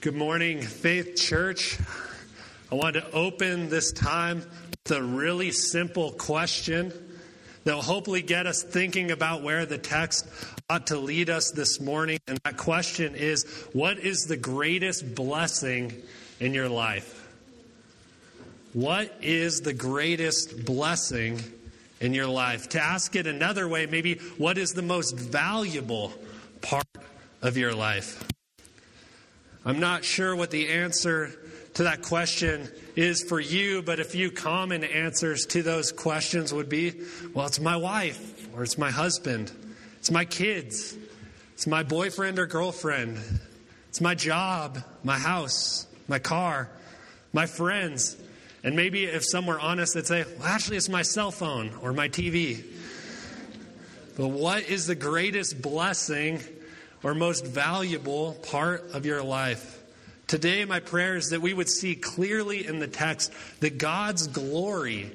Good morning, Faith Church. I want to open this time with a really simple question that will hopefully get us thinking about where the text ought to lead us this morning. And that question is What is the greatest blessing in your life? What is the greatest blessing in your life? To ask it another way, maybe what is the most valuable part of your life? I'm not sure what the answer to that question is for you, but a few common answers to those questions would be well, it's my wife, or it's my husband, it's my kids, it's my boyfriend or girlfriend, it's my job, my house, my car, my friends. And maybe if some were honest, they'd say, well, actually, it's my cell phone or my TV. But what is the greatest blessing or most valuable part of your life. Today, my prayer is that we would see clearly in the text that God's glory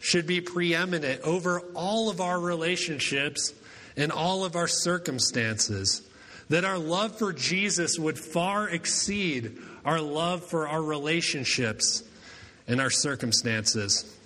should be preeminent over all of our relationships and all of our circumstances. That our love for Jesus would far exceed our love for our relationships and our circumstances.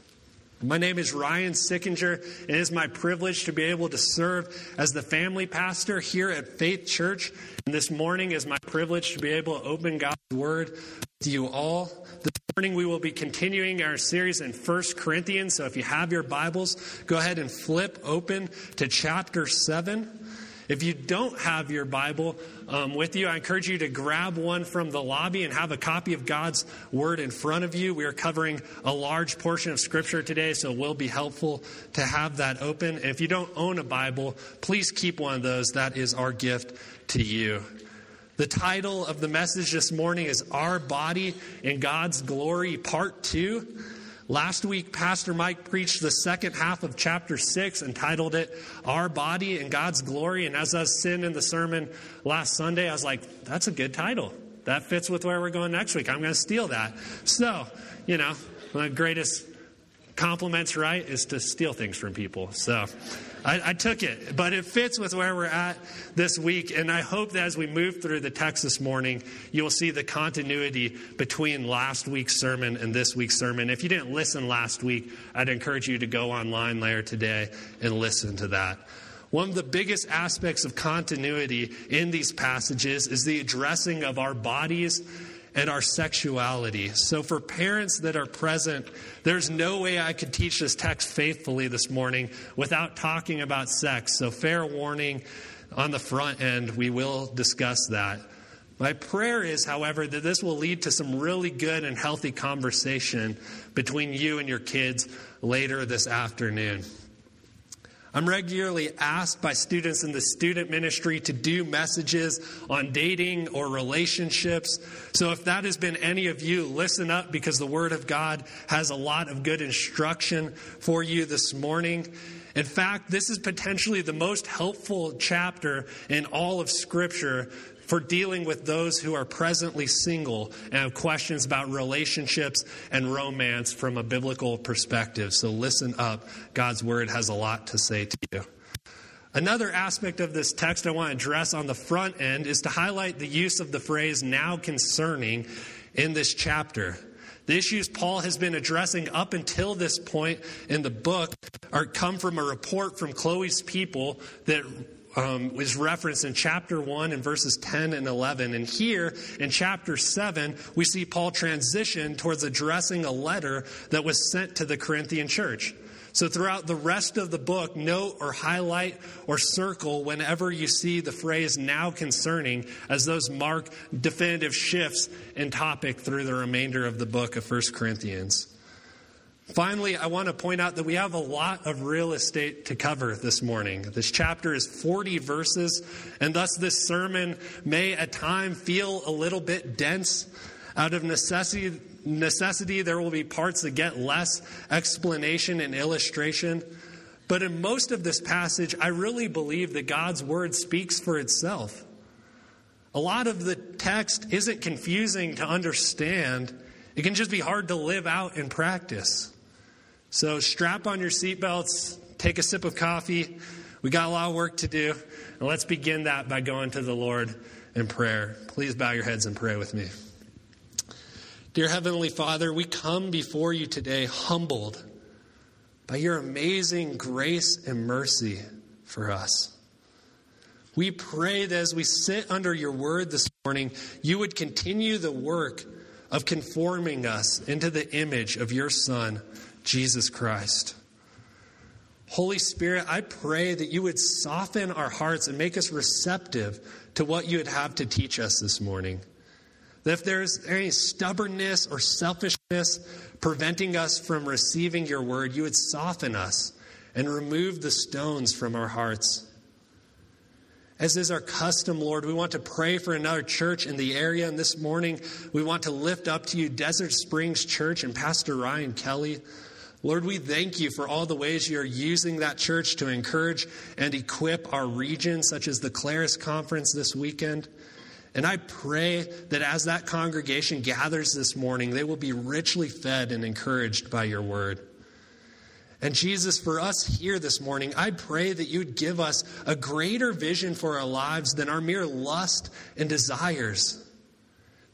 My name is Ryan Sickinger, and it is my privilege to be able to serve as the family pastor here at Faith Church. And this morning is my privilege to be able to open God's Word to you all. This morning we will be continuing our series in 1 Corinthians. So if you have your Bibles, go ahead and flip open to chapter 7. If you don't have your Bible um, with you, I encourage you to grab one from the lobby and have a copy of God's Word in front of you. We are covering a large portion of Scripture today, so it will be helpful to have that open. And if you don't own a Bible, please keep one of those. That is our gift to you. The title of the message this morning is Our Body in God's Glory, Part 2. Last week, Pastor Mike preached the second half of chapter 6 entitled it Our Body in God's Glory. And as I was sitting in the sermon last Sunday, I was like, that's a good title. That fits with where we're going next week. I'm going to steal that. So, you know, my greatest compliments, right, is to steal things from people. So I, I, took it, but it fits with where we're at this week. And I hope that as we move through the text this morning, you'll see the continuity between last week's sermon and this week's sermon. If you didn't listen last week, I'd encourage you to go online later today and listen to that. One of the biggest aspects of continuity in these passages is the addressing of our bodies and our sexuality. So, for parents that are present, there's no way I could teach this text faithfully this morning without talking about sex. So, fair warning on the front end, we will discuss that. My prayer is, however, that this will lead to some really good and healthy conversation between you and your kids later this afternoon. I'm regularly asked by students in the student ministry to do messages on dating or relationships. So if that has been any of you, listen up because the Word of God has a lot of good instruction for you this morning. In fact, this is potentially the most helpful chapter in all of Scripture for dealing with those who are presently single and have questions about relationships and romance from a biblical perspective. So listen up. God's word has a lot to say to you. Another aspect of this text I want to address on the front end is to highlight the use of the phrase now concerning in this chapter. The issues Paul has been addressing up until this point in the book are come from a report from Chloe's people that um, is referenced in chapter 1 and verses 10 and 11. And here in chapter 7, we see Paul transition towards addressing a letter that was sent to the Corinthian church. So, throughout the rest of the book, note or highlight or circle whenever you see the phrase now concerning, as those mark definitive shifts in topic through the remainder of the book of 1 Corinthians. Finally, I want to point out that we have a lot of real estate to cover this morning. This chapter is 40 verses, and thus this sermon may at time feel a little bit dense. Out of necessity, necessity, there will be parts that get less explanation and illustration. But in most of this passage, I really believe that God's word speaks for itself. A lot of the text isn't confusing to understand, it can just be hard to live out in practice. So strap on your seatbelts, take a sip of coffee. We got a lot of work to do. And let's begin that by going to the Lord in prayer. Please bow your heads and pray with me. Dear Heavenly Father, we come before you today humbled by your amazing grace and mercy for us. We pray that as we sit under your word this morning, you would continue the work of conforming us into the image of your Son, Jesus Christ. Holy Spirit, I pray that you would soften our hearts and make us receptive to what you would have to teach us this morning. That if there's any stubbornness or selfishness preventing us from receiving your word, you would soften us and remove the stones from our hearts. As is our custom, Lord, we want to pray for another church in the area. And this morning, we want to lift up to you Desert Springs Church and Pastor Ryan Kelly. Lord, we thank you for all the ways you're using that church to encourage and equip our region, such as the Clarus Conference this weekend. And I pray that as that congregation gathers this morning, they will be richly fed and encouraged by your word. And Jesus, for us here this morning, I pray that you'd give us a greater vision for our lives than our mere lust and desires.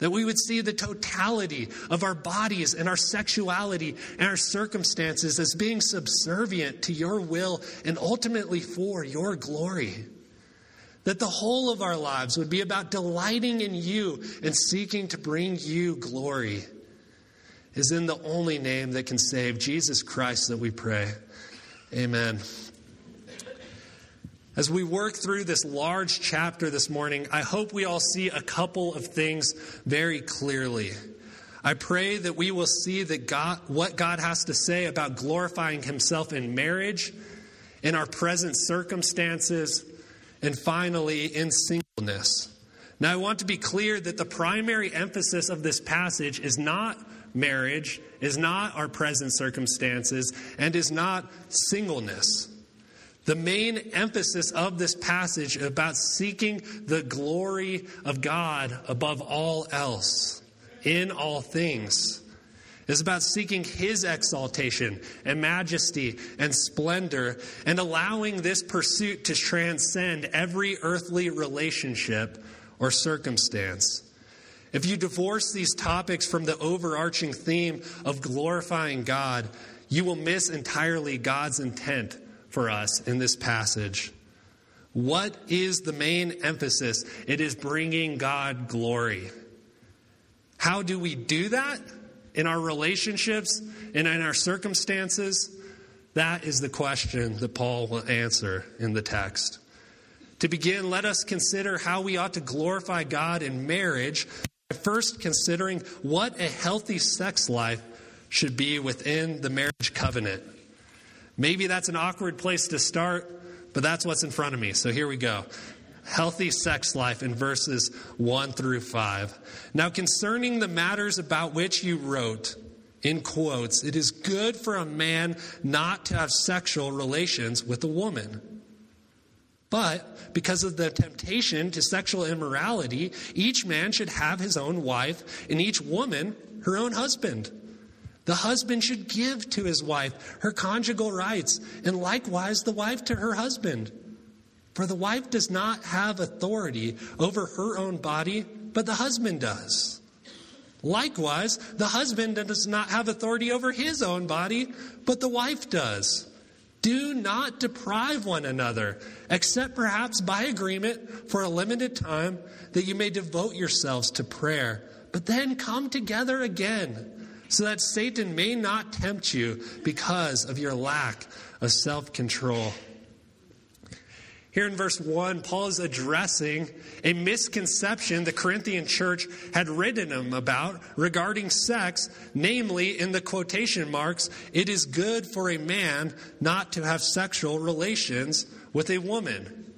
That we would see the totality of our bodies and our sexuality and our circumstances as being subservient to your will and ultimately for your glory. That the whole of our lives would be about delighting in you and seeking to bring you glory. Is in the only name that can save, Jesus Christ, that we pray. Amen. As we work through this large chapter this morning, I hope we all see a couple of things very clearly. I pray that we will see that God, what God has to say about glorifying Himself in marriage, in our present circumstances, and finally, in singleness. Now, I want to be clear that the primary emphasis of this passage is not marriage, is not our present circumstances, and is not singleness. The main emphasis of this passage about seeking the glory of God above all else in all things is about seeking his exaltation and majesty and splendor and allowing this pursuit to transcend every earthly relationship or circumstance. If you divorce these topics from the overarching theme of glorifying God, you will miss entirely God's intent for us in this passage. What is the main emphasis? It is bringing God glory. How do we do that? in our relationships and in our circumstances? That is the question that Paul will answer in the text. To begin, let us consider how we ought to glorify God in marriage first considering what a healthy sex life should be within the marriage covenant. Maybe that's an awkward place to start, but that's what's in front of me. So here we go healthy sex life in verses 1 through 5. Now, concerning the matters about which you wrote, in quotes, it is good for a man not to have sexual relations with a woman. But because of the temptation to sexual immorality, each man should have his own wife, and each woman her own husband. The husband should give to his wife her conjugal rights, and likewise the wife to her husband. For the wife does not have authority over her own body, but the husband does. Likewise, the husband does not have authority over his own body, but the wife does. Do not deprive one another, except perhaps by agreement for a limited time, that you may devote yourselves to prayer, but then come together again, so that Satan may not tempt you because of your lack of self control. Here in verse 1, Paul is addressing a misconception the Corinthian church had written him about regarding sex, namely, in the quotation marks, it is good for a man not to have sexual relations with a woman.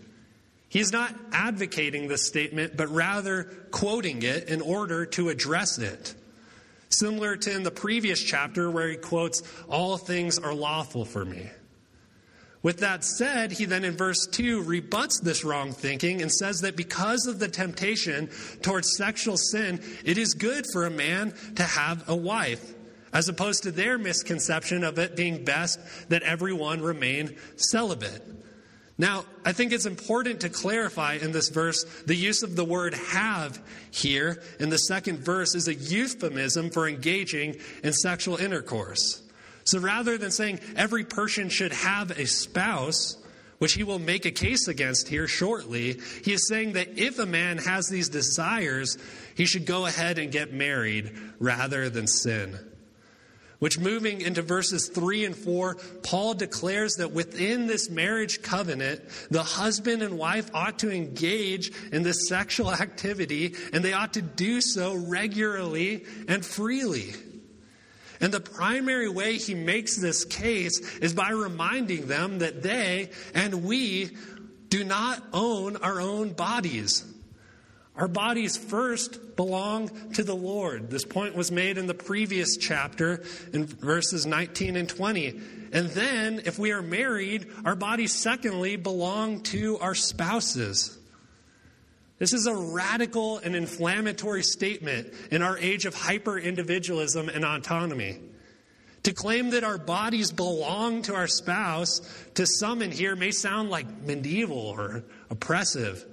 He's not advocating this statement, but rather quoting it in order to address it. Similar to in the previous chapter where he quotes, All things are lawful for me. With that said, he then in verse 2 rebuts this wrong thinking and says that because of the temptation towards sexual sin, it is good for a man to have a wife, as opposed to their misconception of it being best that everyone remain celibate. Now, I think it's important to clarify in this verse the use of the word have here in the second verse is a euphemism for engaging in sexual intercourse. So rather than saying every person should have a spouse, which he will make a case against here shortly, he is saying that if a man has these desires, he should go ahead and get married rather than sin. Which, moving into verses 3 and 4, Paul declares that within this marriage covenant, the husband and wife ought to engage in this sexual activity, and they ought to do so regularly and freely. And the primary way he makes this case is by reminding them that they and we do not own our own bodies. Our bodies first belong to the Lord. This point was made in the previous chapter in verses 19 and 20. And then, if we are married, our bodies secondly belong to our spouses. This is a radical and inflammatory statement in our age of hyper individualism and autonomy. To claim that our bodies belong to our spouse to some in here may sound like medieval or oppressive.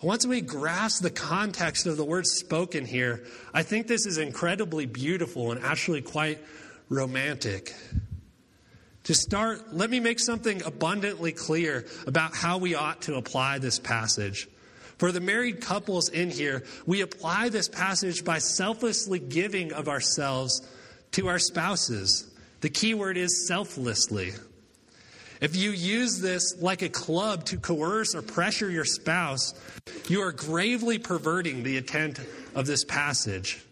Once we grasp the context of the words spoken here, I think this is incredibly beautiful and actually quite romantic. To start, let me make something abundantly clear about how we ought to apply this passage. For the married couples in here, we apply this passage by selflessly giving of ourselves to our spouses. The key word is selflessly. If you use this like a club to coerce or pressure your spouse, you are gravely perverting the intent of this passage.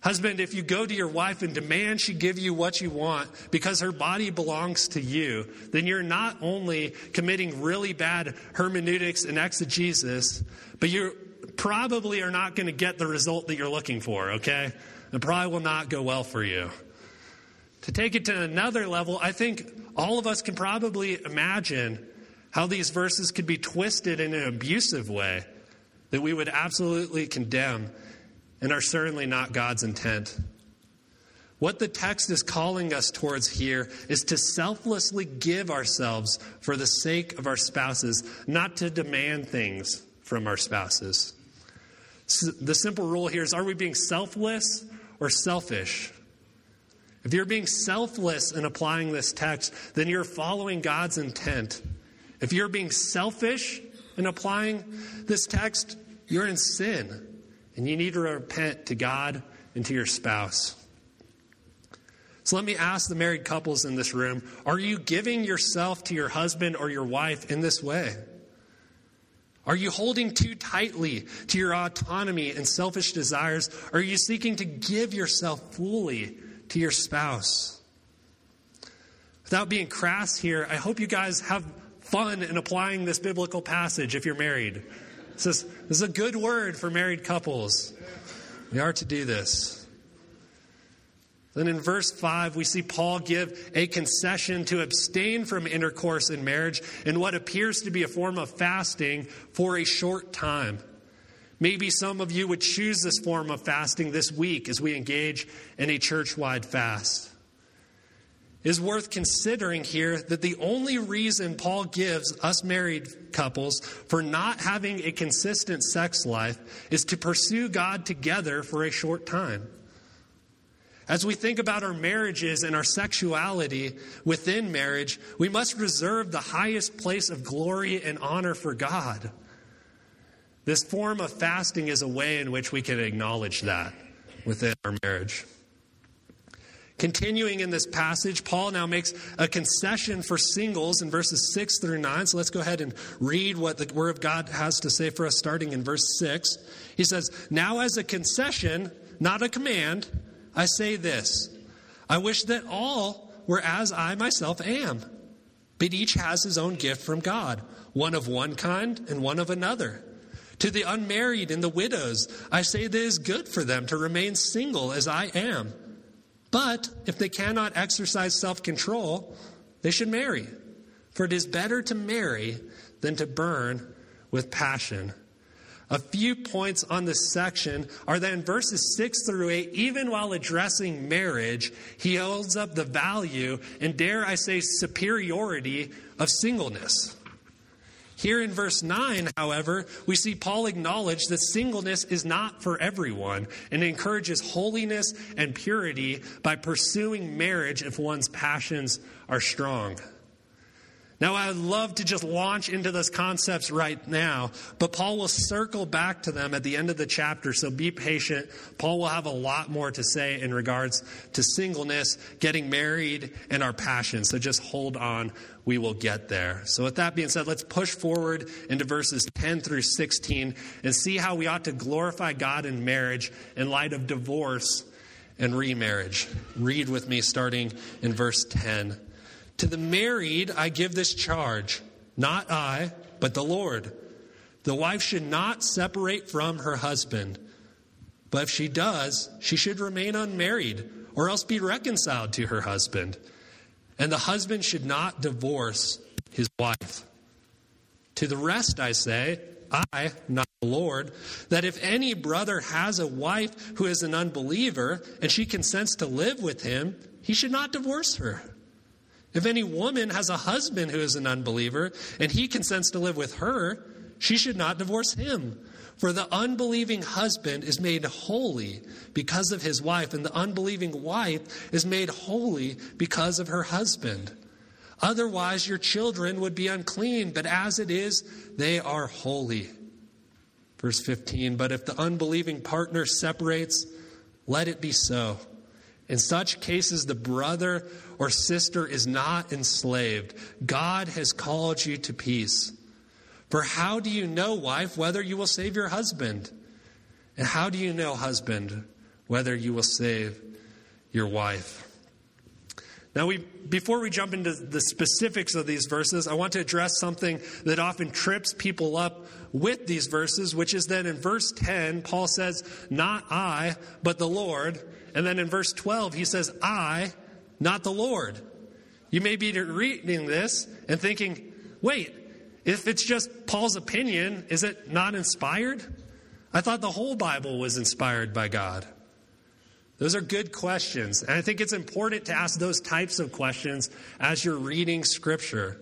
Husband, if you go to your wife and demand she give you what you want because her body belongs to you, then you're not only committing really bad hermeneutics and exegesis, but you probably are not going to get the result that you're looking for, okay? It probably will not go well for you. To take it to another level, I think all of us can probably imagine how these verses could be twisted in an abusive way that we would absolutely condemn and are certainly not God's intent. What the text is calling us towards here is to selflessly give ourselves for the sake of our spouses, not to demand things from our spouses. So the simple rule here is are we being selfless or selfish? If you're being selfless in applying this text, then you're following God's intent. If you're being selfish in applying this text, you're in sin and you need to repent to God and to your spouse. So let me ask the married couples in this room are you giving yourself to your husband or your wife in this way? Are you holding too tightly to your autonomy and selfish desires? Are you seeking to give yourself fully to your spouse. Without being crass here, I hope you guys have fun in applying this biblical passage if you're married. This is, this is a good word for married couples. We are to do this. Then in verse 5, we see Paul give a concession to abstain from intercourse in marriage in what appears to be a form of fasting for a short time. Maybe some of you would choose this form of fasting this week as we engage in a church wide fast. Is worth considering here that the only reason Paul gives us married couples for not having a consistent sex life is to pursue God together for a short time. As we think about our marriages and our sexuality within marriage, we must reserve the highest place of glory and honor for God. This form of fasting is a way in which we can acknowledge that within our marriage. Continuing in this passage, Paul now makes a concession for singles in verses 6 through 9. So let's go ahead and read what the Word of God has to say for us, starting in verse 6. He says, Now as a concession, not a command, I say this I wish that all were as I myself am, but each has his own gift from God, one of one kind and one of another. To the unmarried and the widows, I say that it is good for them to remain single as I am. But if they cannot exercise self control, they should marry. For it is better to marry than to burn with passion. A few points on this section are that in verses 6 through 8, even while addressing marriage, he holds up the value and, dare I say, superiority of singleness. Here in verse 9, however, we see Paul acknowledge that singleness is not for everyone and encourages holiness and purity by pursuing marriage if one's passions are strong. Now, I would love to just launch into those concepts right now, but Paul will circle back to them at the end of the chapter, so be patient. Paul will have a lot more to say in regards to singleness, getting married, and our passion. So just hold on, we will get there. So, with that being said, let's push forward into verses 10 through 16 and see how we ought to glorify God in marriage in light of divorce and remarriage. Read with me starting in verse 10. To the married, I give this charge, not I, but the Lord. The wife should not separate from her husband, but if she does, she should remain unmarried or else be reconciled to her husband. And the husband should not divorce his wife. To the rest, I say, I, not the Lord, that if any brother has a wife who is an unbeliever and she consents to live with him, he should not divorce her. If any woman has a husband who is an unbeliever and he consents to live with her, she should not divorce him. For the unbelieving husband is made holy because of his wife, and the unbelieving wife is made holy because of her husband. Otherwise, your children would be unclean, but as it is, they are holy. Verse 15 But if the unbelieving partner separates, let it be so. In such cases, the brother or sister is not enslaved. God has called you to peace. For how do you know, wife, whether you will save your husband? And how do you know, husband, whether you will save your wife? Now, we, before we jump into the specifics of these verses, I want to address something that often trips people up with these verses, which is that in verse 10, Paul says, Not I, but the Lord. And then in verse 12, he says, I, not the Lord. You may be reading this and thinking, wait, if it's just Paul's opinion, is it not inspired? I thought the whole Bible was inspired by God. Those are good questions. And I think it's important to ask those types of questions as you're reading Scripture.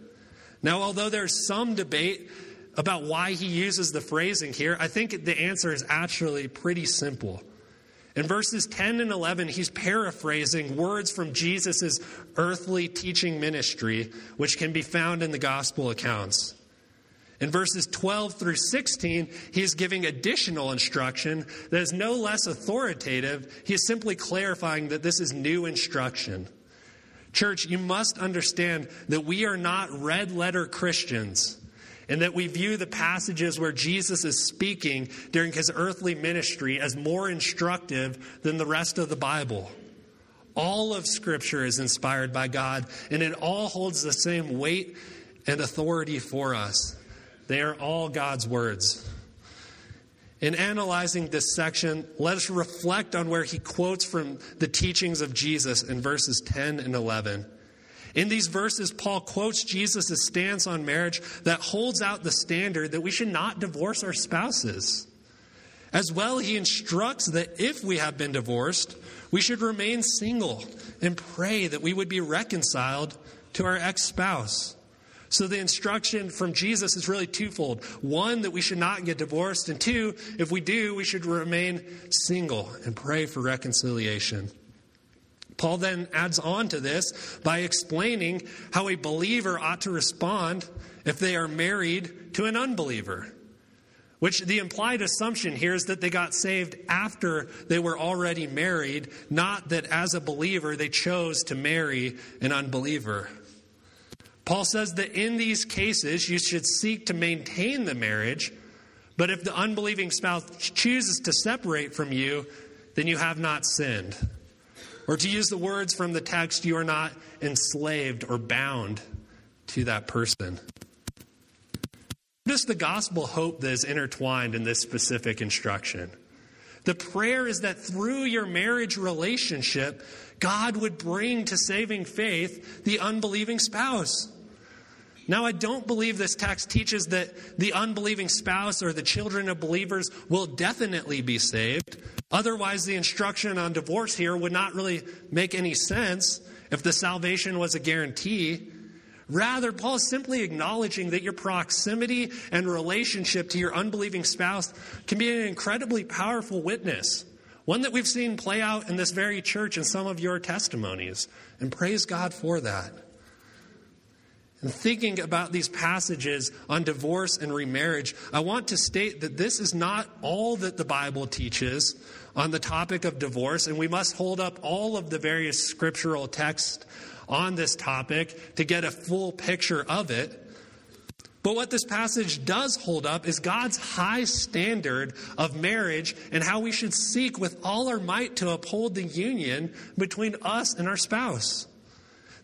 Now, although there's some debate about why he uses the phrasing here, I think the answer is actually pretty simple. In verses 10 and 11, he's paraphrasing words from Jesus' earthly teaching ministry, which can be found in the gospel accounts. In verses 12 through 16, he is giving additional instruction that is no less authoritative. He is simply clarifying that this is new instruction. Church, you must understand that we are not red letter Christians and that we view the passages where Jesus is speaking during his earthly ministry as more instructive than the rest of the Bible. All of Scripture is inspired by God, and it all holds the same weight and authority for us. They are all God's words. In analyzing this section, let us reflect on where he quotes from the teachings of Jesus in verses 10 and 11. In these verses, Paul quotes Jesus' stance on marriage that holds out the standard that we should not divorce our spouses. As well, he instructs that if we have been divorced, we should remain single and pray that we would be reconciled to our ex spouse. So the instruction from Jesus is really twofold. One, that we should not get divorced, and two, if we do, we should remain single and pray for reconciliation. Paul then adds on to this by explaining how a believer ought to respond if they are married to an unbeliever. Which the implied assumption here is that they got saved after they were already married, not that as a believer they chose to marry an unbeliever. Paul says that in these cases you should seek to maintain the marriage, but if the unbelieving spouse chooses to separate from you, then you have not sinned. Or to use the words from the text, you are not enslaved or bound to that person. Notice the gospel hope that is intertwined in this specific instruction. The prayer is that through your marriage relationship, God would bring to saving faith the unbelieving spouse. Now, I don't believe this text teaches that the unbelieving spouse or the children of believers will definitely be saved. Otherwise, the instruction on divorce here would not really make any sense if the salvation was a guarantee. Rather, Paul is simply acknowledging that your proximity and relationship to your unbelieving spouse can be an incredibly powerful witness, one that we've seen play out in this very church in some of your testimonies. And praise God for that. And thinking about these passages on divorce and remarriage, I want to state that this is not all that the Bible teaches on the topic of divorce, and we must hold up all of the various scriptural texts on this topic to get a full picture of it. But what this passage does hold up is God's high standard of marriage and how we should seek with all our might to uphold the union between us and our spouse.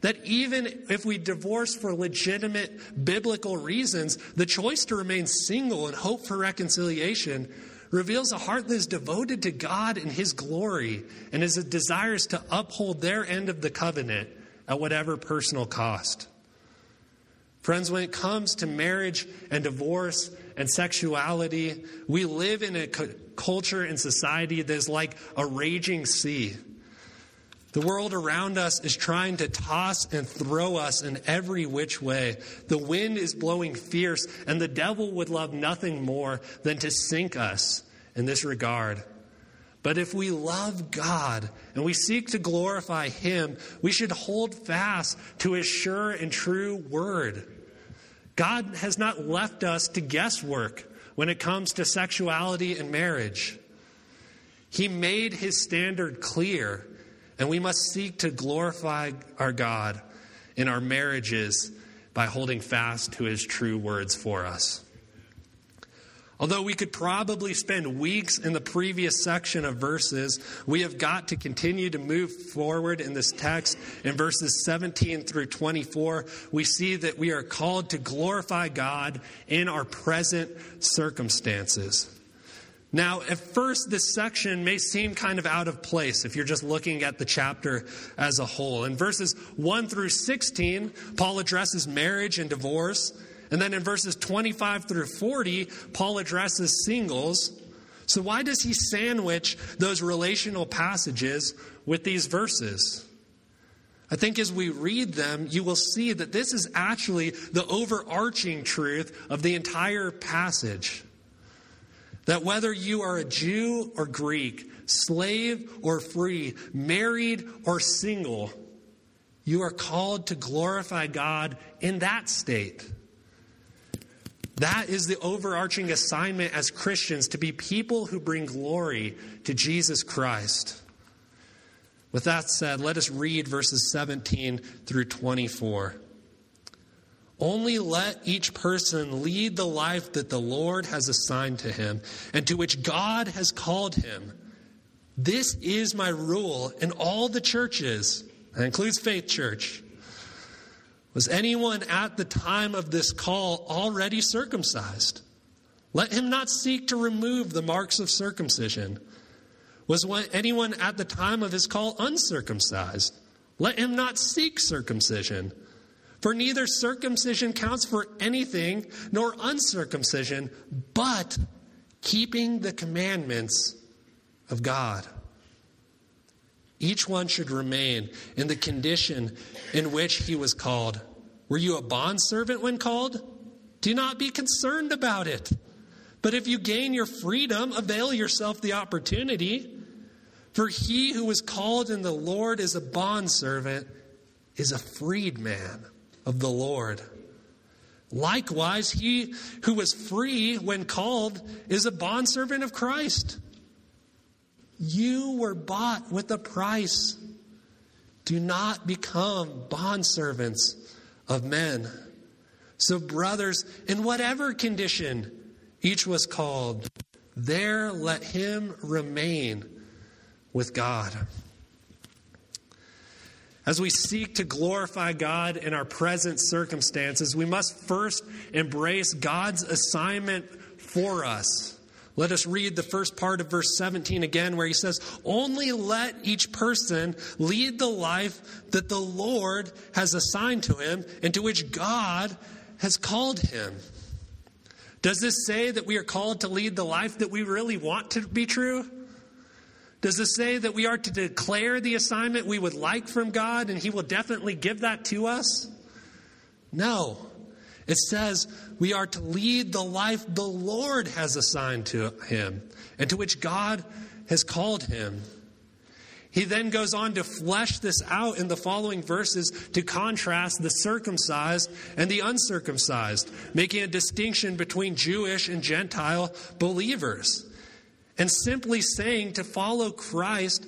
That even if we divorce for legitimate biblical reasons, the choice to remain single and hope for reconciliation reveals a heart that is devoted to God and His glory and is desires to uphold their end of the covenant at whatever personal cost. Friends, when it comes to marriage and divorce and sexuality, we live in a culture and society that is like a raging sea. The world around us is trying to toss and throw us in every which way. The wind is blowing fierce, and the devil would love nothing more than to sink us in this regard. But if we love God and we seek to glorify Him, we should hold fast to His sure and true word. God has not left us to guesswork when it comes to sexuality and marriage. He made His standard clear and we must seek to glorify our God in our marriages by holding fast to his true words for us. Although we could probably spend weeks in the previous section of verses, we have got to continue to move forward in this text. In verses 17 through 24, we see that we are called to glorify God in our present circumstances. Now, at first, this section may seem kind of out of place if you're just looking at the chapter as a whole. In verses 1 through 16, Paul addresses marriage and divorce. And then in verses 25 through 40, Paul addresses singles. So, why does he sandwich those relational passages with these verses? I think as we read them, you will see that this is actually the overarching truth of the entire passage. That whether you are a Jew or Greek, slave or free, married or single, you are called to glorify God in that state. That is the overarching assignment as Christians to be people who bring glory to Jesus Christ. With that said, let us read verses 17 through 24. Only let each person lead the life that the Lord has assigned to him and to which God has called him. This is my rule in all the churches. That includes Faith Church. Was anyone at the time of this call already circumcised? Let him not seek to remove the marks of circumcision. Was anyone at the time of his call uncircumcised? Let him not seek circumcision. For neither circumcision counts for anything, nor uncircumcision, but keeping the commandments of God. Each one should remain in the condition in which he was called. Were you a bondservant when called? Do not be concerned about it. But if you gain your freedom, avail yourself the opportunity. For he who was called in the Lord as a bondservant is a freed man of the Lord. Likewise, he who was free when called is a bondservant of Christ. You were bought with a price. Do not become bondservants of men. So, brothers, in whatever condition each was called, there let him remain with God. As we seek to glorify God in our present circumstances, we must first embrace God's assignment for us. Let us read the first part of verse 17 again, where he says, Only let each person lead the life that the Lord has assigned to him and to which God has called him. Does this say that we are called to lead the life that we really want to be true? Does this say that we are to declare the assignment we would like from God and He will definitely give that to us? No. It says we are to lead the life the Lord has assigned to him and to which God has called him. He then goes on to flesh this out in the following verses to contrast the circumcised and the uncircumcised, making a distinction between Jewish and Gentile believers, and simply saying to follow Christ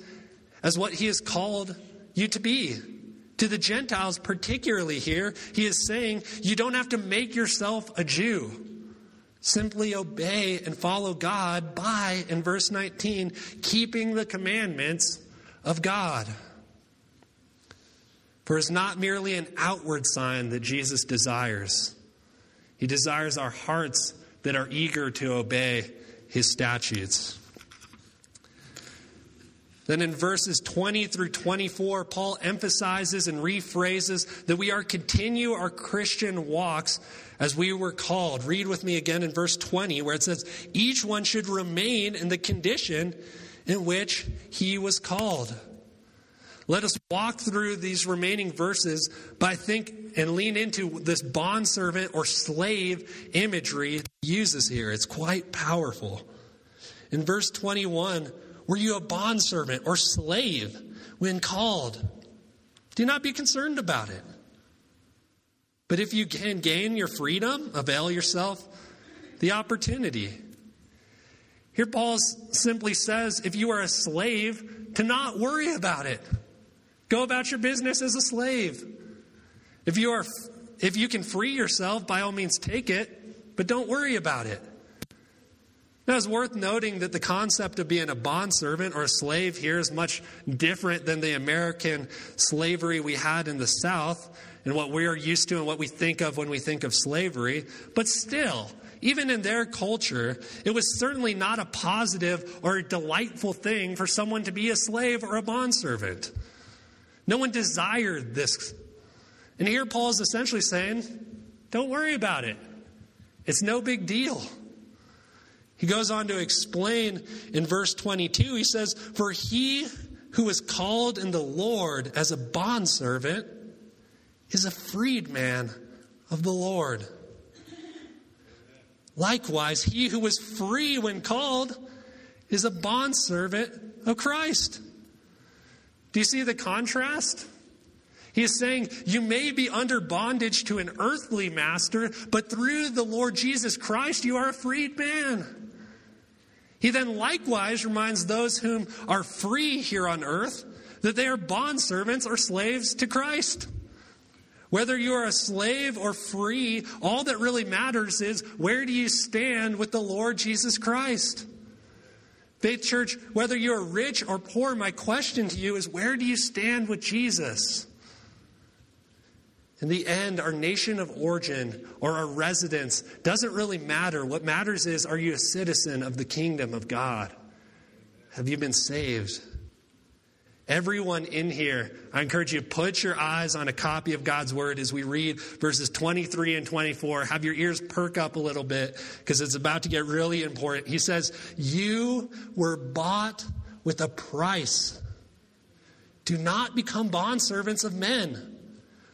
as what he has called you to be. To the Gentiles, particularly here, he is saying you don't have to make yourself a Jew. Simply obey and follow God by, in verse 19, keeping the commandments of God. For it's not merely an outward sign that Jesus desires, He desires our hearts that are eager to obey His statutes. Then in verses 20 through 24, Paul emphasizes and rephrases that we are continue our Christian walks as we were called. Read with me again in verse 20, where it says, Each one should remain in the condition in which he was called. Let us walk through these remaining verses by think and lean into this bondservant or slave imagery uses here. It's quite powerful. In verse 21, were you a bondservant or slave when called? Do not be concerned about it. But if you can gain your freedom, avail yourself the opportunity. Here, Paul simply says if you are a slave, to not worry about it. Go about your business as a slave. If you, are, if you can free yourself, by all means take it, but don't worry about it. Now, it's worth noting that the concept of being a bondservant or a slave here is much different than the American slavery we had in the South and what we are used to and what we think of when we think of slavery. But still, even in their culture, it was certainly not a positive or a delightful thing for someone to be a slave or a bondservant. No one desired this. And here Paul is essentially saying, don't worry about it. It's no big deal. He goes on to explain in verse 22, he says, For he who is called in the Lord as a bondservant is a freedman of the Lord. Likewise, he who was free when called is a bondservant of Christ. Do you see the contrast? He is saying, You may be under bondage to an earthly master, but through the Lord Jesus Christ, you are a freed man. He then likewise reminds those whom are free here on earth that they are bondservants or slaves to Christ. Whether you are a slave or free, all that really matters is where do you stand with the Lord Jesus Christ? Faith Church, whether you're rich or poor, my question to you is where do you stand with Jesus? In the end, our nation of origin or our residence doesn't really matter. What matters is are you a citizen of the kingdom of God? Have you been saved? Everyone in here, I encourage you to put your eyes on a copy of God's word as we read verses 23 and 24. Have your ears perk up a little bit because it's about to get really important. He says, You were bought with a price. Do not become bondservants of men.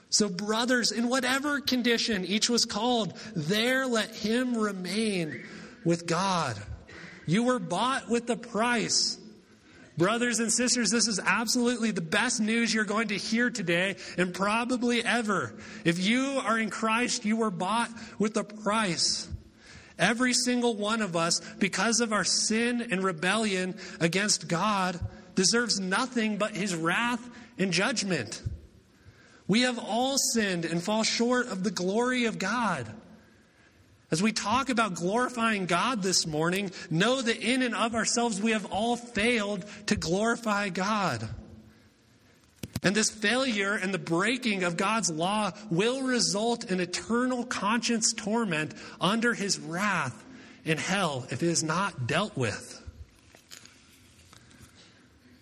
So, brothers, in whatever condition each was called, there let him remain with God. You were bought with a price. Brothers and sisters, this is absolutely the best news you're going to hear today and probably ever. If you are in Christ, you were bought with a price. Every single one of us, because of our sin and rebellion against God, deserves nothing but his wrath and judgment. We have all sinned and fall short of the glory of God. As we talk about glorifying God this morning, know that in and of ourselves we have all failed to glorify God. And this failure and the breaking of God's law will result in eternal conscience torment under his wrath in hell if it is not dealt with.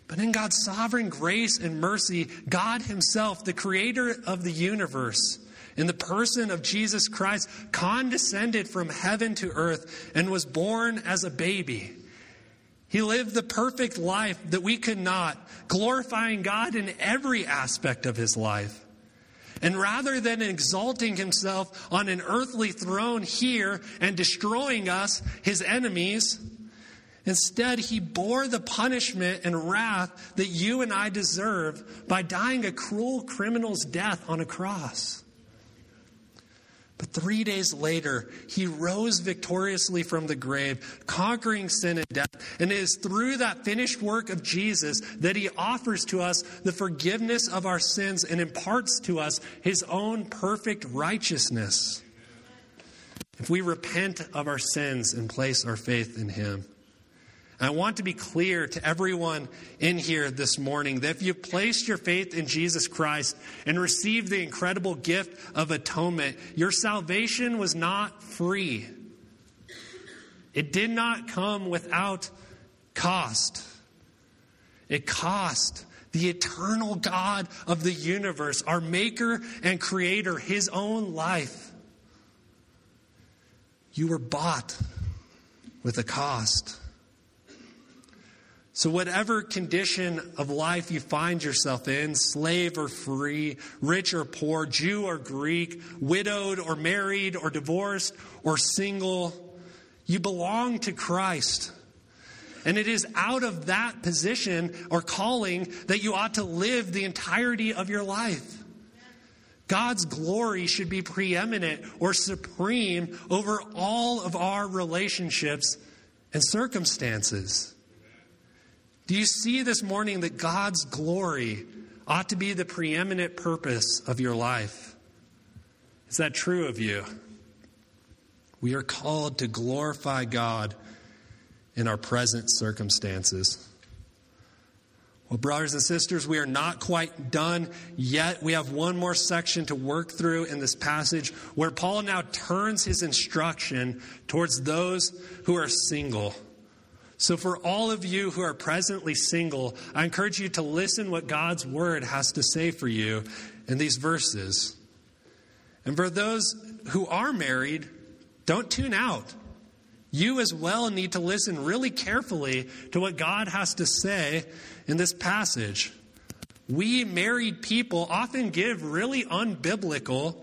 But in God's sovereign grace and mercy, God Himself, the creator of the universe, in the person of Jesus Christ, condescended from heaven to earth and was born as a baby. He lived the perfect life that we could not, glorifying God in every aspect of his life. And rather than exalting himself on an earthly throne here and destroying us, his enemies, instead he bore the punishment and wrath that you and I deserve by dying a cruel criminal's death on a cross. But three days later, he rose victoriously from the grave, conquering sin and death. And it is through that finished work of Jesus that he offers to us the forgiveness of our sins and imparts to us his own perfect righteousness. If we repent of our sins and place our faith in him. I want to be clear to everyone in here this morning that if you've placed your faith in Jesus Christ and received the incredible gift of atonement, your salvation was not free. It did not come without cost. It cost the eternal God of the universe, our maker and creator, his own life. You were bought with a cost. So, whatever condition of life you find yourself in, slave or free, rich or poor, Jew or Greek, widowed or married or divorced or single, you belong to Christ. And it is out of that position or calling that you ought to live the entirety of your life. God's glory should be preeminent or supreme over all of our relationships and circumstances. Do you see this morning that God's glory ought to be the preeminent purpose of your life? Is that true of you? We are called to glorify God in our present circumstances. Well, brothers and sisters, we are not quite done yet. We have one more section to work through in this passage where Paul now turns his instruction towards those who are single. So, for all of you who are presently single, I encourage you to listen what God's word has to say for you in these verses. And for those who are married, don't tune out. You as well need to listen really carefully to what God has to say in this passage. We married people often give really unbiblical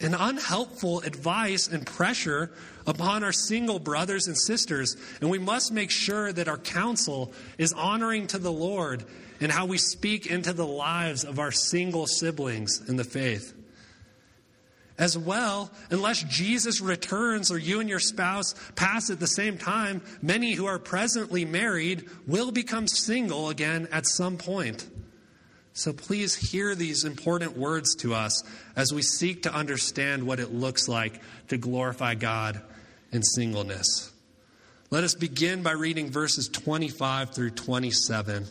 and unhelpful advice and pressure upon our single brothers and sisters. And we must make sure that our counsel is honoring to the Lord and how we speak into the lives of our single siblings in the faith. As well, unless Jesus returns or you and your spouse pass at the same time, many who are presently married will become single again at some point. So please hear these important words to us as we seek to understand what it looks like to glorify God in singleness. Let us begin by reading verses 25 through 27.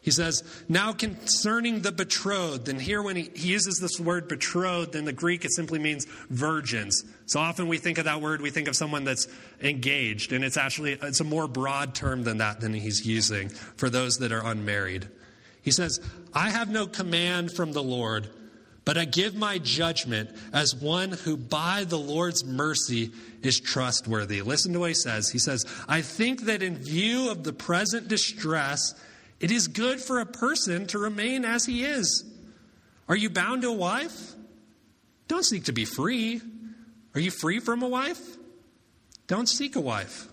He says, Now concerning the betrothed, and here when he, he, uses this word betrothed, in the Greek it simply means virgins. So often we think of that word, we think of someone that's engaged, and it's actually it's a more broad term than that than he's using for those that are unmarried. He says, I have no command from the Lord, but I give my judgment as one who by the Lord's mercy is trustworthy. Listen to what he says. He says, I think that in view of the present distress, it is good for a person to remain as he is. Are you bound to a wife? Don't seek to be free. Are you free from a wife? Don't seek a wife.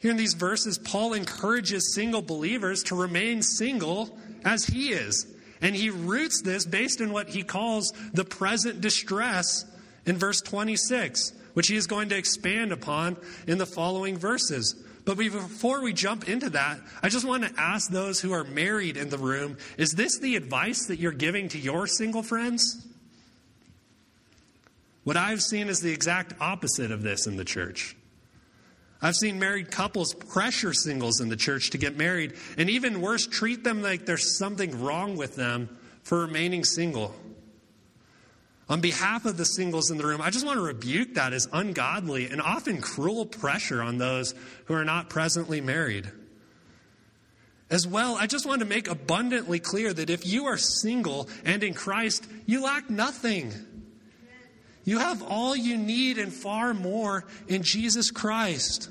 Here in these verses, Paul encourages single believers to remain single as he is. And he roots this based on what he calls the present distress in verse 26, which he is going to expand upon in the following verses. But before we jump into that, I just want to ask those who are married in the room is this the advice that you're giving to your single friends? What I've seen is the exact opposite of this in the church. I've seen married couples pressure singles in the church to get married, and even worse, treat them like there's something wrong with them for remaining single. On behalf of the singles in the room, I just want to rebuke that as ungodly and often cruel pressure on those who are not presently married. As well, I just want to make abundantly clear that if you are single and in Christ, you lack nothing. You have all you need and far more in Jesus Christ.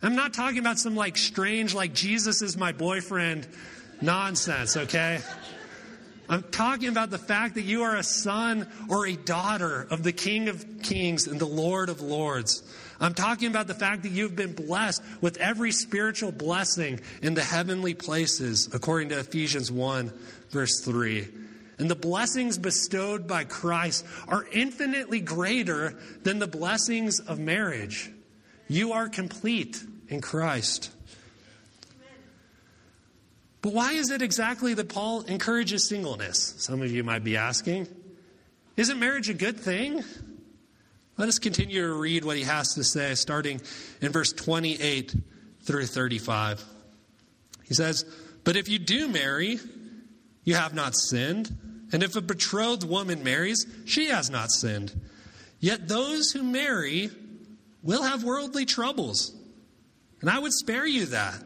I'm not talking about some like strange, like Jesus is my boyfriend nonsense, okay? I'm talking about the fact that you are a son or a daughter of the King of Kings and the Lord of Lords. I'm talking about the fact that you've been blessed with every spiritual blessing in the heavenly places, according to Ephesians 1, verse 3. And the blessings bestowed by Christ are infinitely greater than the blessings of marriage. You are complete in Christ. But why is it exactly that Paul encourages singleness? Some of you might be asking. Isn't marriage a good thing? Let us continue to read what he has to say, starting in verse 28 through 35. He says, But if you do marry, you have not sinned. And if a betrothed woman marries, she has not sinned. Yet those who marry will have worldly troubles. And I would spare you that.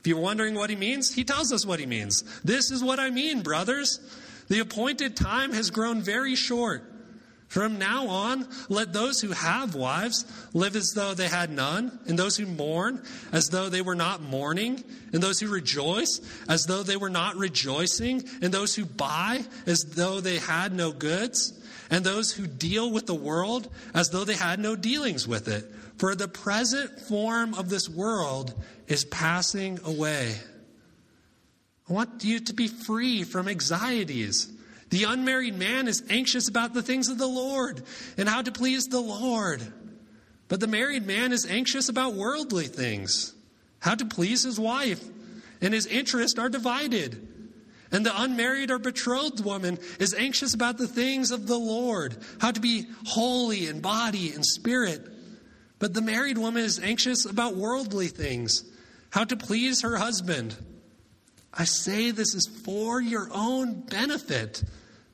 If you're wondering what he means, he tells us what he means. This is what I mean, brothers. The appointed time has grown very short. From now on, let those who have wives live as though they had none, and those who mourn as though they were not mourning, and those who rejoice as though they were not rejoicing, and those who buy as though they had no goods, and those who deal with the world as though they had no dealings with it. For the present form of this world is passing away. I want you to be free from anxieties the unmarried man is anxious about the things of the Lord and how to please the Lord. But the married man is anxious about worldly things, how to please his wife, and his interests are divided. And the unmarried or betrothed woman is anxious about the things of the Lord, how to be holy in body and spirit. But the married woman is anxious about worldly things, how to please her husband. I say this is for your own benefit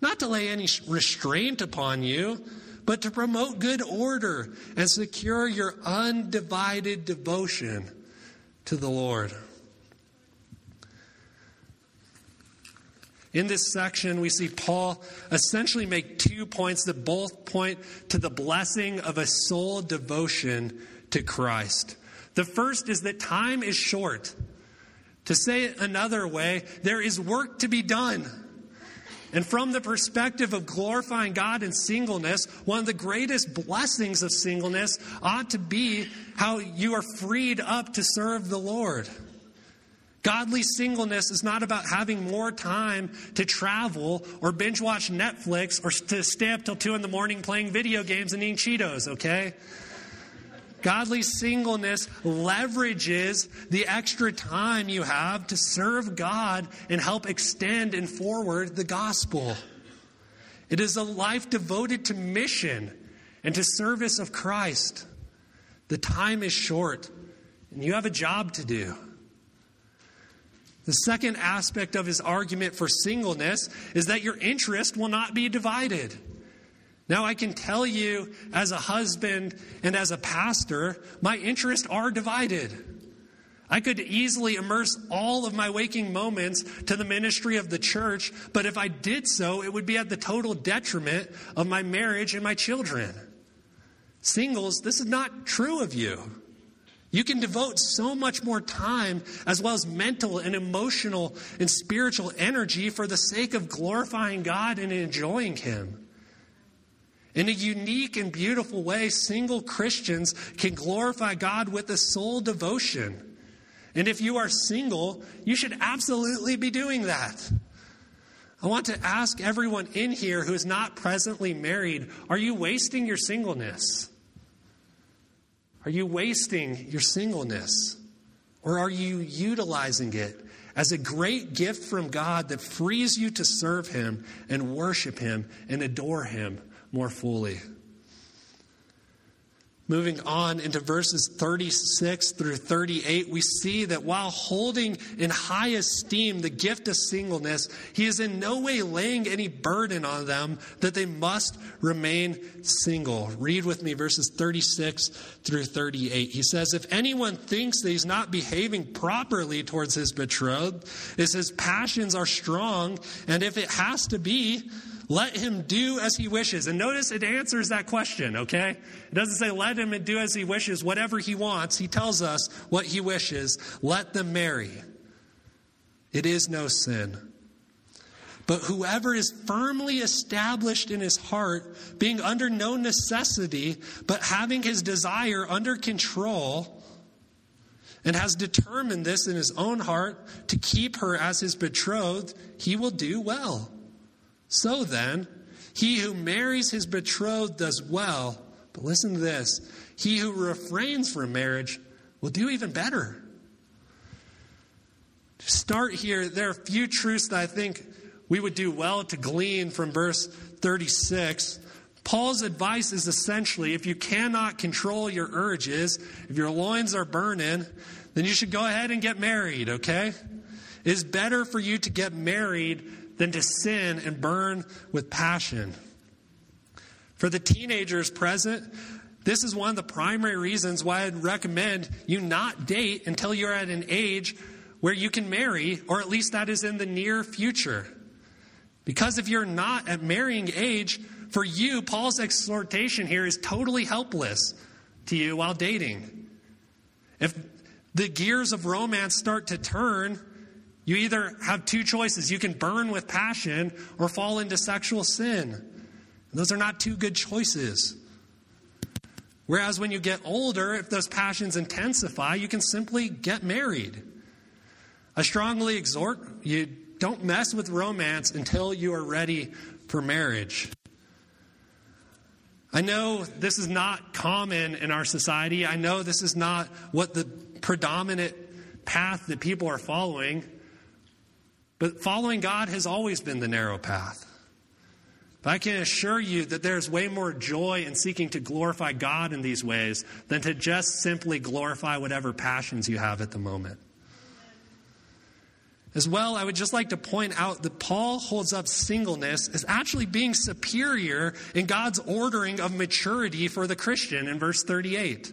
not to lay any restraint upon you, but to promote good order and secure your undivided devotion to the Lord. In this section, we see Paul essentially make two points that both point to the blessing of a sole devotion to Christ. The first is that time is short. To say it another way, there is work to be done. And from the perspective of glorifying God in singleness, one of the greatest blessings of singleness ought to be how you are freed up to serve the Lord. Godly singleness is not about having more time to travel or binge watch Netflix or to stay up till 2 in the morning playing video games and eating Cheetos, okay? Godly singleness leverages the extra time you have to serve God and help extend and forward the gospel. It is a life devoted to mission and to service of Christ. The time is short, and you have a job to do. The second aspect of his argument for singleness is that your interest will not be divided. Now, I can tell you as a husband and as a pastor, my interests are divided. I could easily immerse all of my waking moments to the ministry of the church, but if I did so, it would be at the total detriment of my marriage and my children. Singles, this is not true of you. You can devote so much more time as well as mental and emotional and spiritual energy for the sake of glorifying God and enjoying Him. In a unique and beautiful way, single Christians can glorify God with a sole devotion. And if you are single, you should absolutely be doing that. I want to ask everyone in here who is not presently married are you wasting your singleness? Are you wasting your singleness? Or are you utilizing it as a great gift from God that frees you to serve Him and worship Him and adore Him more fully. Moving on into verses 36 through 38, we see that while holding in high esteem the gift of singleness, he is in no way laying any burden on them that they must remain single. Read with me verses 36 through 38. He says, If anyone thinks that he's not behaving properly towards his betrothed, if his passions are strong, and if it has to be, let him do as he wishes. And notice it answers that question, okay? It doesn't say let him do as he wishes, whatever he wants. He tells us what he wishes. Let them marry. it is no sin. But whoever is firmly established in his heart, being under no necessity, but having his desire under control, and has determined this in his own heart to keep her as his betrothed, he will do well. So then, he who marries his betrothed does well. But listen to this he who refrains from marriage will do even better. To start here, there are a few truths that I think we would do well to glean from verse 36. Paul's advice is essentially if you cannot control your urges, if your loins are burning, then you should go ahead and get married, okay? It is better for you to get married than to sin and burn with passion. For the teenagers present, this is one of the primary reasons why I'd recommend you not date until you're at an age where you can marry, or at least that is in the near future. Because if you're not at marrying age, for you, Paul's exhortation here is totally helpless to you while dating. If the gears of romance start to turn, you either have two choices. You can burn with passion or fall into sexual sin. And those are not two good choices. Whereas when you get older, if those passions intensify, you can simply get married. I strongly exhort you don't mess with romance until you are ready for marriage. I know this is not common in our society. I know this is not what the predominant path that people are following. But following God has always been the narrow path. But I can assure you that there's way more joy in seeking to glorify God in these ways than to just simply glorify whatever passions you have at the moment. As well, I would just like to point out that Paul holds up singleness as actually being superior in God's ordering of maturity for the Christian in verse 38.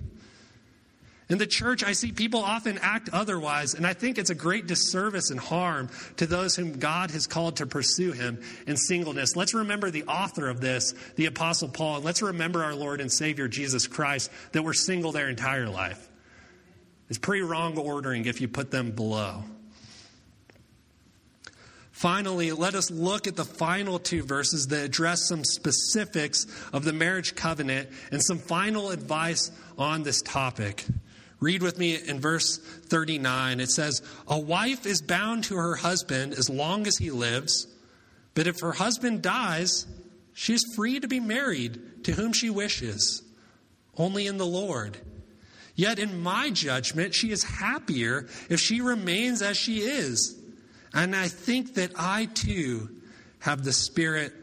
In the church, I see people often act otherwise, and I think it's a great disservice and harm to those whom God has called to pursue Him in singleness. Let's remember the author of this, the Apostle Paul, and let's remember our Lord and Savior Jesus Christ, that we're single their entire life. It's pretty wrong ordering if you put them below. Finally, let us look at the final two verses that address some specifics of the marriage covenant and some final advice on this topic. Read with me in verse 39. It says, A wife is bound to her husband as long as he lives, but if her husband dies, she is free to be married to whom she wishes, only in the Lord. Yet, in my judgment, she is happier if she remains as she is and I think that I too have the Spirit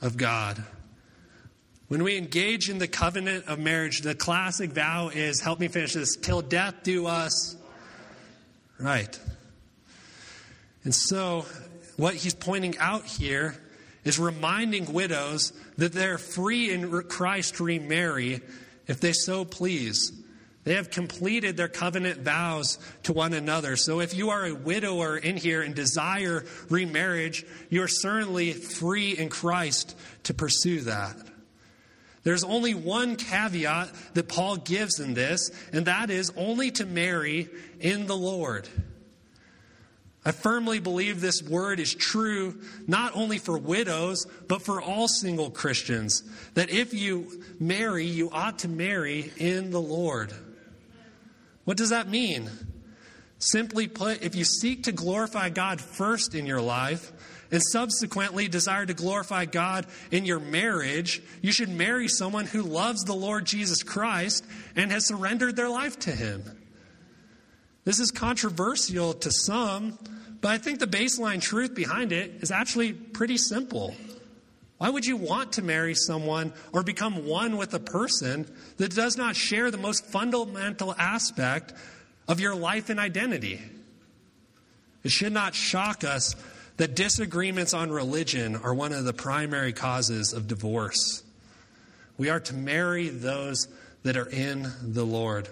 of God. When we engage in the covenant of marriage, the classic vow is help me finish this till death do us. Right. And so, what he's pointing out here is reminding widows that they're free in Christ to remarry if they so please. They have completed their covenant vows to one another. So if you are a widower in here and desire remarriage, you are certainly free in Christ to pursue that. There's only one caveat that Paul gives in this, and that is only to marry in the Lord. I firmly believe this word is true not only for widows, but for all single Christians. That if you marry, you ought to marry in the Lord. What does that mean? Simply put, if you seek to glorify God first in your life and subsequently desire to glorify God in your marriage, you should marry someone who loves the Lord Jesus Christ and has surrendered their life to Him. This is controversial to some, but I think the baseline truth behind it is actually pretty simple. Why would you want to marry someone or become one with a person that does not share the most fundamental aspect of your life and identity? It should not shock us that disagreements on religion are one of the primary causes of divorce. We are to marry those that are in the Lord.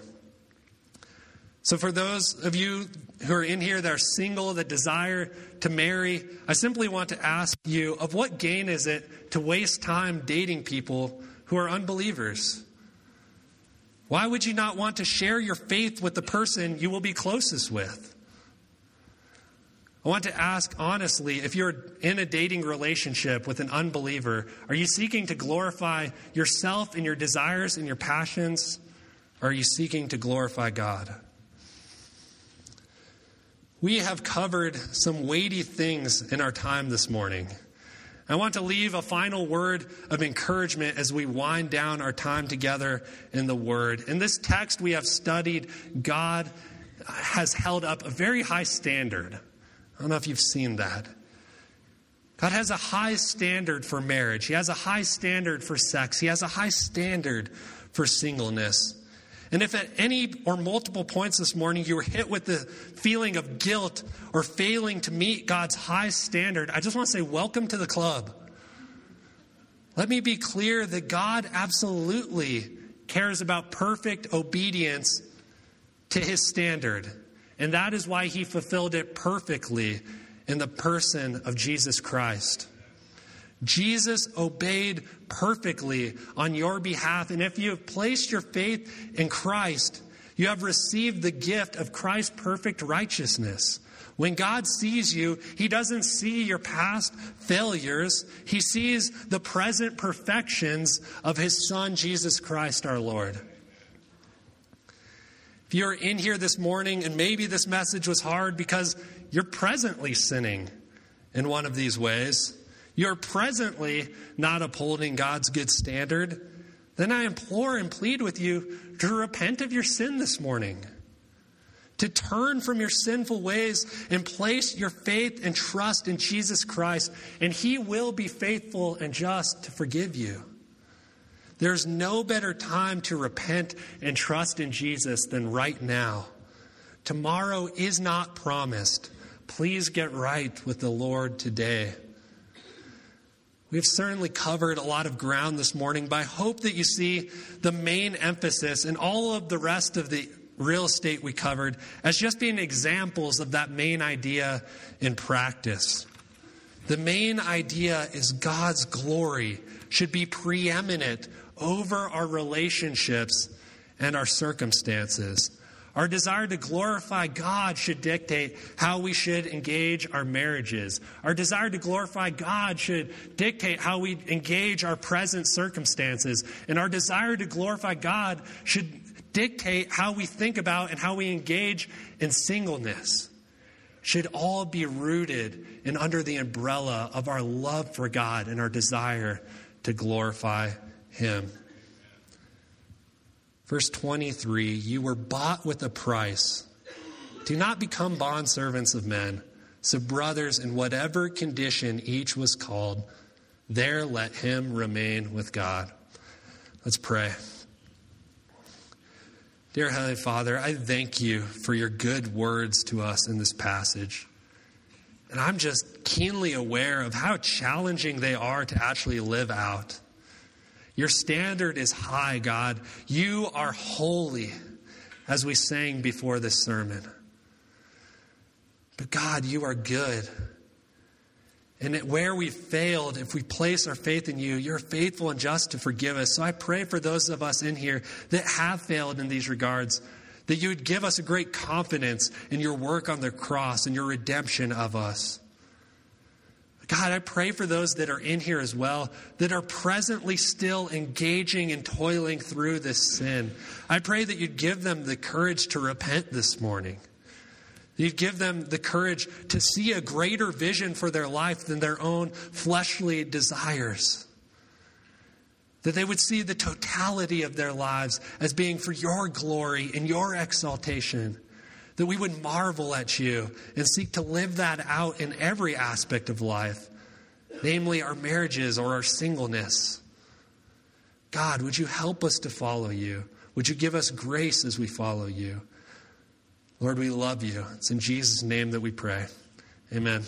So, for those of you who are in here that are single, that desire to marry, I simply want to ask you of what gain is it to waste time dating people who are unbelievers? Why would you not want to share your faith with the person you will be closest with? I want to ask honestly if you're in a dating relationship with an unbeliever, are you seeking to glorify yourself and your desires and your passions? Or are you seeking to glorify God? We have covered some weighty things in our time this morning. I want to leave a final word of encouragement as we wind down our time together in the Word. In this text we have studied, God has held up a very high standard. I don't know if you've seen that. God has a high standard for marriage. He has a high standard for sex. He has a high standard for singleness. And if at any or multiple points this morning you were hit with the feeling of guilt or failing to meet God's high standard, I just want to say, welcome to the club. Let me be clear that God absolutely cares about perfect obedience to his standard. And that is why he fulfilled it perfectly in the person of Jesus Christ. Jesus obeyed perfectly on your behalf. And if you have placed your faith in Christ, you have received the gift of Christ's perfect righteousness. When God sees you, He doesn't see your past failures, He sees the present perfections of His Son, Jesus Christ our Lord. If you're in here this morning and maybe this message was hard because you're presently sinning in one of these ways, you're presently not upholding God's good standard, then I implore and plead with you to repent of your sin this morning, to turn from your sinful ways and place your faith and trust in Jesus Christ, and He will be faithful and just to forgive you. There's no better time to repent and trust in Jesus than right now. Tomorrow is not promised. Please get right with the Lord today. We've certainly covered a lot of ground this morning, but I hope that you see the main emphasis and all of the rest of the real estate we covered as just being examples of that main idea in practice. The main idea is God's glory should be preeminent over our relationships and our circumstances. Our desire to glorify God should dictate how we should engage our marriages. Our desire to glorify God should dictate how we engage our present circumstances. And our desire to glorify God should dictate how we think about and how we engage in singleness. Should all be rooted and under the umbrella of our love for God and our desire to glorify him. Verse 23 You were bought with a price. Do not become bondservants of men. So, brothers, in whatever condition each was called, there let him remain with God. Let's pray. Dear Heavenly Father, I thank you for your good words to us in this passage. And I'm just keenly aware of how challenging they are to actually live out. Your standard is high, God. You are holy, as we sang before this sermon. But God, you are good. And where we failed, if we place our faith in you, you're faithful and just to forgive us. So I pray for those of us in here that have failed in these regards, that you would give us a great confidence in your work on the cross and your redemption of us. God, I pray for those that are in here as well that are presently still engaging and toiling through this sin. I pray that you'd give them the courage to repent this morning. You'd give them the courage to see a greater vision for their life than their own fleshly desires. That they would see the totality of their lives as being for your glory and your exaltation that we would marvel at you and seek to live that out in every aspect of life, namely our marriages or our singleness. God, would you help us to follow you? Would you give us grace as we follow you? Lord, we love you. It's in Jesus' name that we pray. Amen.